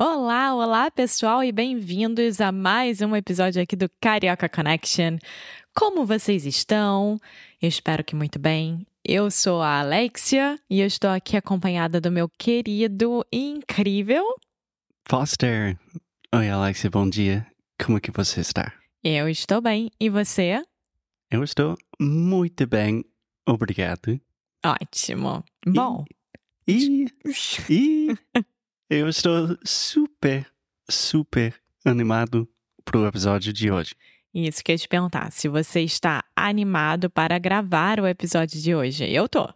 Olá, olá pessoal e bem-vindos a mais um episódio aqui do Carioca Connection. Como vocês estão? Eu espero que muito bem. Eu sou a Alexia e eu estou aqui acompanhada do meu querido e incrível. Foster. Oi, Alexia, bom dia. Como que você está? Eu estou bem. E você? Eu estou muito bem, obrigado. Ótimo. Bom. E, e eu estou super, super animado pro episódio de hoje. Isso que eu ia te perguntar. Se você está animado para gravar o episódio de hoje. Eu tô.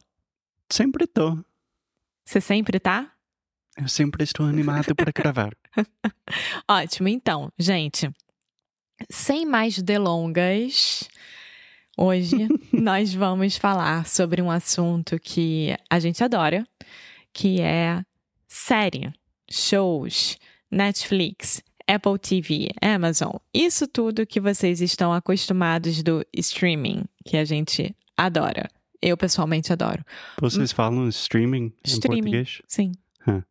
Sempre tô. Você sempre tá? Eu sempre estou animado para gravar. Ótimo. Então, gente, sem mais delongas, hoje nós vamos falar sobre um assunto que a gente adora, que é série, shows, Netflix, Apple TV, Amazon, isso tudo que vocês estão acostumados do streaming, que a gente adora. Eu pessoalmente adoro. Vocês falam streaming, Streaming. em português? Sim. Hã.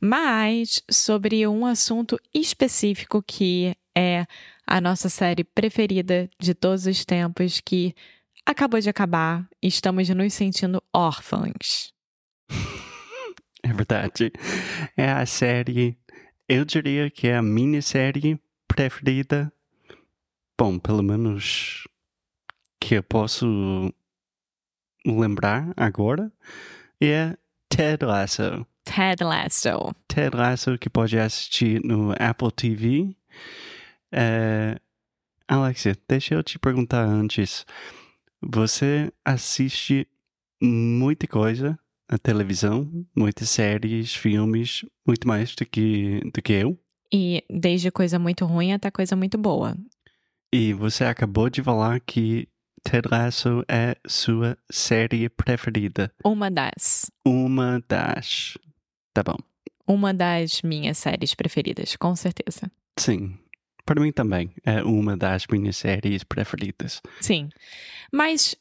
Mas sobre um assunto específico que é a nossa série preferida de todos os tempos, que acabou de acabar estamos nos sentindo órfãos. É verdade. É a série, eu diria que é a minissérie preferida. Bom, pelo menos que eu posso lembrar agora. É Ted Lasso. Ted Lasso. Ted Lasso que pode assistir no Apple TV. É... Alexia, deixa eu te perguntar antes. Você assiste muita coisa na televisão, muitas séries, filmes, muito mais do que, do que eu. E desde coisa muito ruim até coisa muito boa. E você acabou de falar que Ted Lasso é sua série preferida. Uma das. Uma das. Tá bom. Uma das minhas séries preferidas, com certeza. Sim. Para mim também é uma das minhas séries preferidas. Sim. Mas,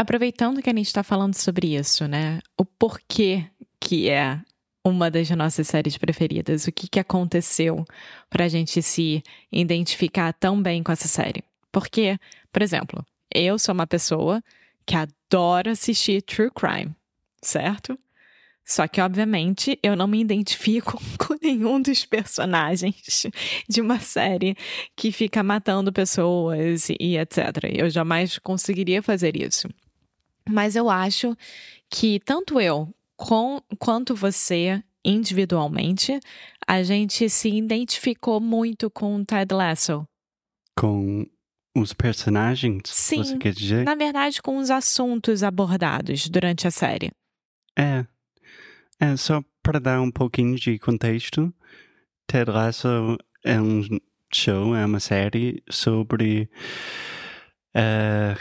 aproveitando que a gente está falando sobre isso, né? O porquê que é uma das nossas séries preferidas. O que, que aconteceu para a gente se identificar tão bem com essa série? Porque, por exemplo, eu sou uma pessoa que adora assistir true crime, certo? Só que, obviamente, eu não me identifico com nenhum dos personagens de uma série que fica matando pessoas e etc. Eu jamais conseguiria fazer isso. Mas eu acho que tanto eu com, quanto você, individualmente, a gente se identificou muito com Ted Lasso. Com os personagens, Sim, você quer dizer? Na verdade, com os assuntos abordados durante a série. É. É, só para dar um pouquinho de contexto, Ted Lasso é um show, é uma série sobre. eh,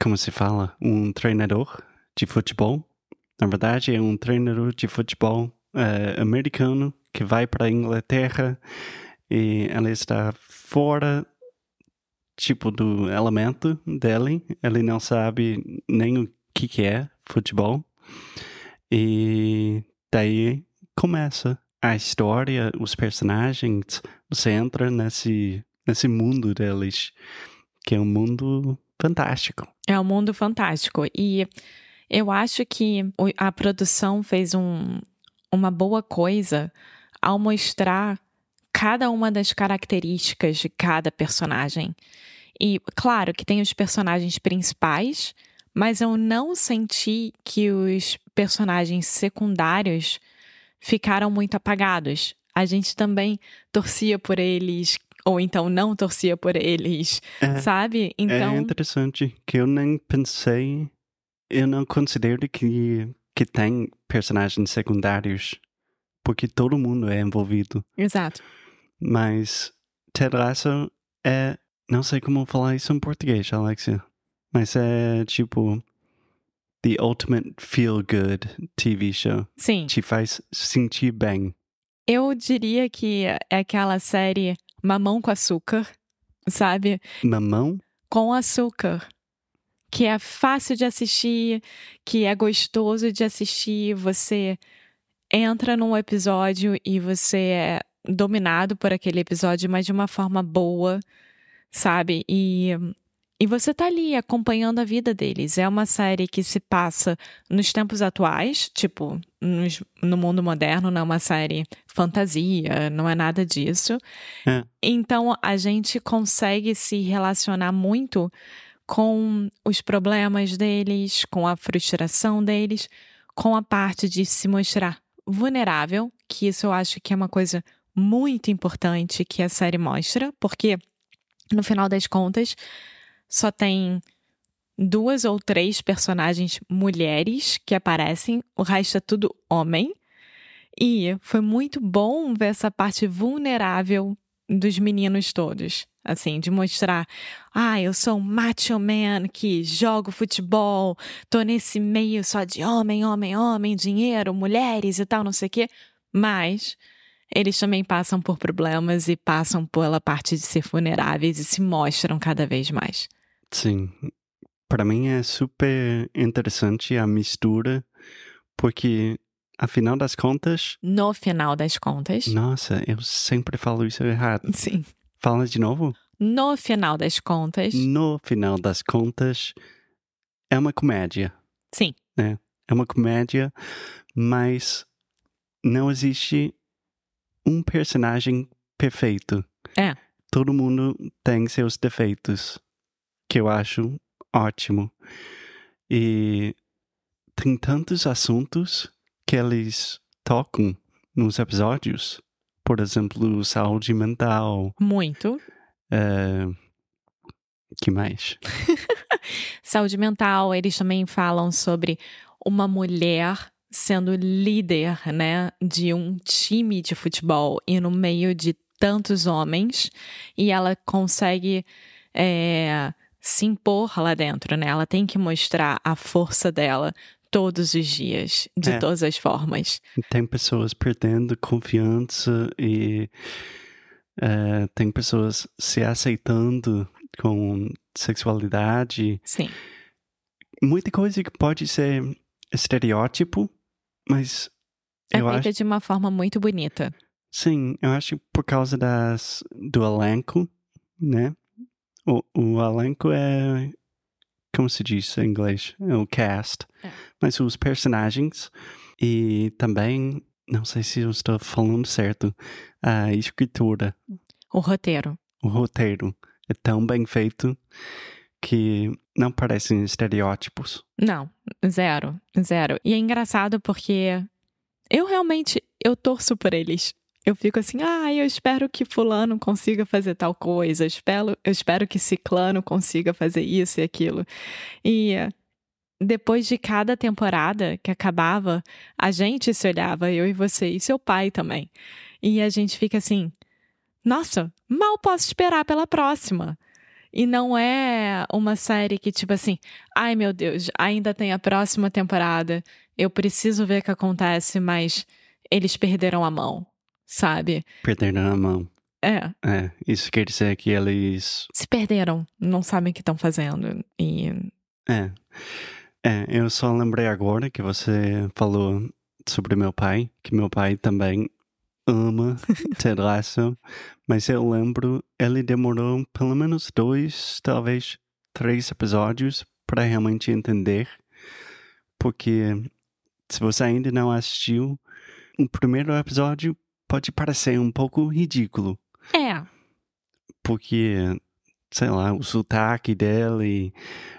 como se fala? Um treinador de futebol. Na verdade, é um treinador de futebol eh, americano que vai para a Inglaterra e ela está fora tipo do elemento dele. Ele não sabe nem o que, que é futebol. E daí começa a história, os personagens, você entra nesse, nesse mundo deles, que é um mundo fantástico. É um mundo fantástico. E eu acho que a produção fez um, uma boa coisa ao mostrar cada uma das características de cada personagem. E claro que tem os personagens principais, mas eu não senti que os personagens secundários ficaram muito apagados. A gente também torcia por eles, ou então não torcia por eles, É, sabe? Então, É interessante que eu nem pensei, eu não considero que, que tem personagens secundários, porque todo mundo é envolvido. exato. Mas Ted Lasso é, não sei como falar isso em português, Alexia, mas é tipo the ultimate feel good TV show. Sim, Te faz sentir bem. eu diria que é aquela série Mamão com Açúcar, sabe? Mamão? com açúcar, que é fácil de assistir, que é gostoso de assistir. Você entra num episódio e você é dominado por aquele episódio, mas de uma forma boa, sabe? E, e você tá ali acompanhando a vida deles. É uma série que se passa nos tempos atuais, tipo, nos- no mundo moderno, não é uma série fantasia, não é nada disso. É. Então a gente consegue se relacionar muito com os problemas deles, com a frustração deles, com a parte de se mostrar vulnerável, que isso eu acho que é uma coisa muito importante que a série mostra, porque no final das contas só tem duas ou três personagens mulheres que aparecem, o resto é tudo homem. E foi muito bom ver essa parte vulnerável dos meninos todos. Assim, de mostrar, ah, eu sou um macho man que jogo futebol, tô nesse meio só de homem, homem, homem, dinheiro, mulheres e tal, não sei o quê. Mas eles também passam por problemas e passam pela parte de ser vulneráveis e se mostram cada vez mais. Sim. Para mim é super interessante a mistura, porque afinal das contas, No final das contas, nossa, eu sempre falo isso errado. sim. Fala de novo? No final das contas, No final das contas, é uma comédia. sim. É uma comédia, mas não existe um personagem perfeito. É. Todo mundo tem seus defeitos, que eu acho ótimo. E tem tantos assuntos que eles tocam nos episódios. Por exemplo, saúde mental. Muito. eh, que mais? Saúde mental, eles também falam sobre uma mulher sendo líder, né, de um time de futebol e no meio de tantos homens e ela consegue é, se impor lá dentro, né? Ela tem que mostrar a força dela todos os dias, de É. todas as formas. Tem pessoas perdendo confiança e eh, tem pessoas se aceitando com sexualidade. Sim, Muita coisa que pode ser estereótipo, mas é eu feita acho, de uma forma muito bonita. sim, eu acho por causa das, do elenco, né? O, o elenco é, como se diz em inglês? É o cast. É. Mas os personagens e também, não sei se eu estou falando certo, a escritura, O roteiro. o roteiro é tão bem feito que não parecem estereótipos. Não, zero, zero. E é engraçado porque eu realmente eu torço por eles. Eu fico assim, ah, eu espero que fulano consiga fazer tal coisa, eu espero, eu espero que ciclano consiga fazer isso e aquilo. E depois de cada temporada que acabava, a gente se olhava, eu e você, e seu pai também. E a gente fica assim, nossa, mal posso esperar pela próxima. E não é uma série que, tipo assim, ai meu Deus, ainda tem a próxima temporada, eu preciso ver o que acontece, mas eles perderam a mão, sabe? Perderam a mão. É, É, isso quer dizer que eles. se perderam, não sabem o que estão fazendo. E É. É, eu só lembrei agora que você falou sobre meu pai, que meu pai também ama Ted Lasso, mas eu lembro, ele demorou pelo menos dois, talvez três episódios para realmente entender, porque se você ainda não assistiu, o primeiro episódio pode parecer um pouco ridículo, é, porque, sei lá, o sotaque dele,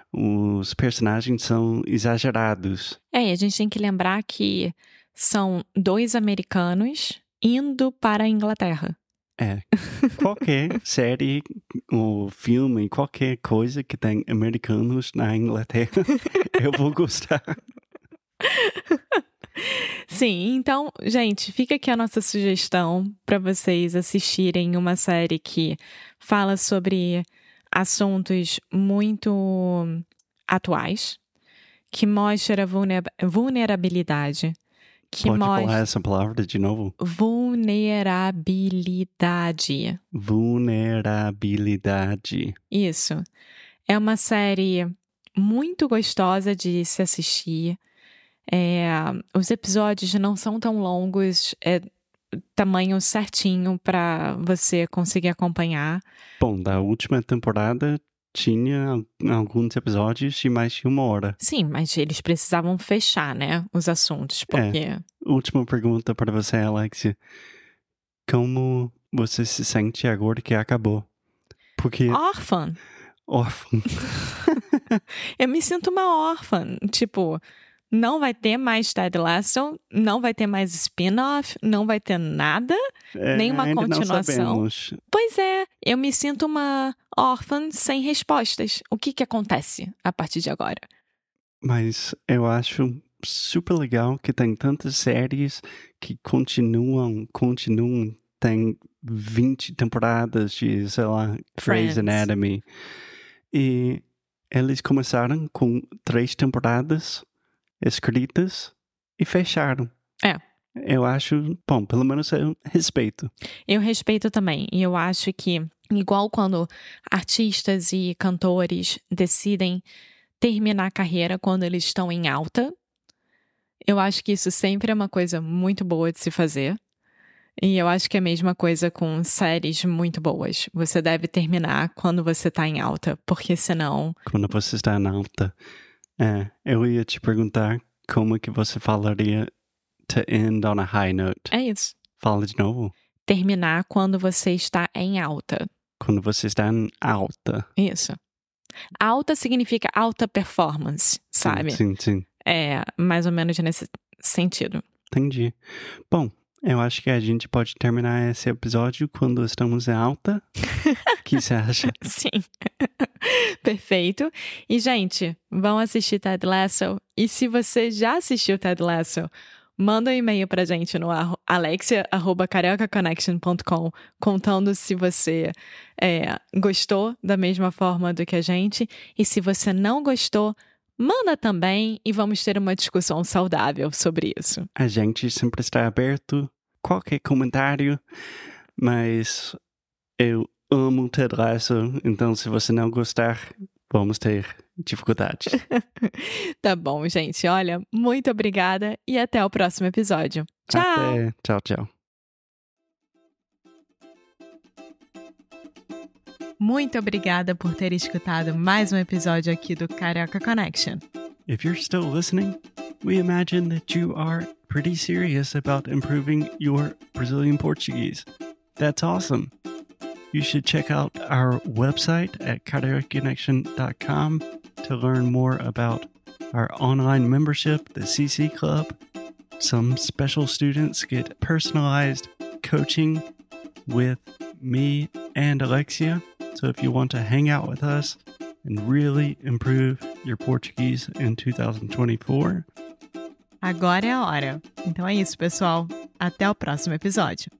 os personagens são exagerados. É, e a gente tem que lembrar que são dois americanos indo para a Inglaterra. É. Qualquer série ou filme, qualquer coisa que tem americanos na Inglaterra, eu vou gostar. Sim, então, gente, fica aqui a nossa sugestão para vocês assistirem uma série que fala sobre assuntos muito atuais, que mostra vulnerabilidade, que Pode mostra falar essa palavra de novo? vulnerabilidade. Vulnerabilidade. Isso. É uma série muito gostosa de se assistir. É, os episódios não são tão longos, é tamanho certinho para você conseguir acompanhar. Bom, da última temporada tinha alguns episódios de mais de uma hora. Sim, mas eles precisavam fechar, né, os assuntos, porque Última pergunta para você, Alexia. Como você se sente agora que acabou? Porque órfã. órfão. Eu me sinto uma órfã, tipo, não vai ter mais Ted Lasso, não vai ter mais spin-off, não vai ter nada. É, Nenhuma continuação. Pois é, eu me sinto uma órfã sem respostas. O que que acontece a partir de agora? Mas eu acho super legal que tem tantas séries que continuam, continuam. Tem 20 temporadas de, sei lá, Grey's. Anatomy. E eles começaram com três temporadas escritas e fecharam. É. Eu acho, bom, pelo menos eu respeito. Eu respeito também. E eu acho que, igual quando artistas e cantores decidem terminar a carreira quando eles estão em alta, eu acho que isso sempre é uma coisa muito boa de se fazer. E eu acho que é a mesma coisa com séries muito boas. Você deve terminar quando você tá em alta, porque senão. Quando você está na alta. É, eu ia te perguntar como que você falaria to end on a high note. É isso. Fala de novo. Terminar quando você está em alta. Quando você está em alta. Isso. Alta significa alta performance, sabe? Sim, sim. É mais ou menos nesse sentido. Entendi. Bom, eu acho que a gente pode terminar esse episódio quando estamos em alta. O que você acha? Sim. Perfeito. E, gente, vão assistir Ted Lasso. E se você já assistiu Ted Lasso, manda um e-mail pra gente no alexia.cariocaconnection.com contando se você é, gostou da mesma forma do que a gente. E se você não gostou, manda também e vamos ter uma discussão saudável sobre isso. A gente sempre está aberto. Qualquer comentário. Mas eu amo Ted Lasso. Então, se você não gostar, vamos ter dificuldades. Tá bom, gente. Olha, muito obrigada e até o próximo episódio. Tchau! Até. Tchau, tchau. Muito obrigada por ter escutado mais um episódio aqui do Carioca Connection. If you're still listening, we imagine that you are pretty serious about improving your Brazilian Portuguese. That's awesome. You should check out our website at cariocaconnection.com to learn more about our online membership, the CC Club. Some special students get personalized coaching with me and Alexia. So if you want to hang out with us and really improve your Portuguese in 2024, Agora é a hora. Então é isso, pessoal. Até o próximo episódio.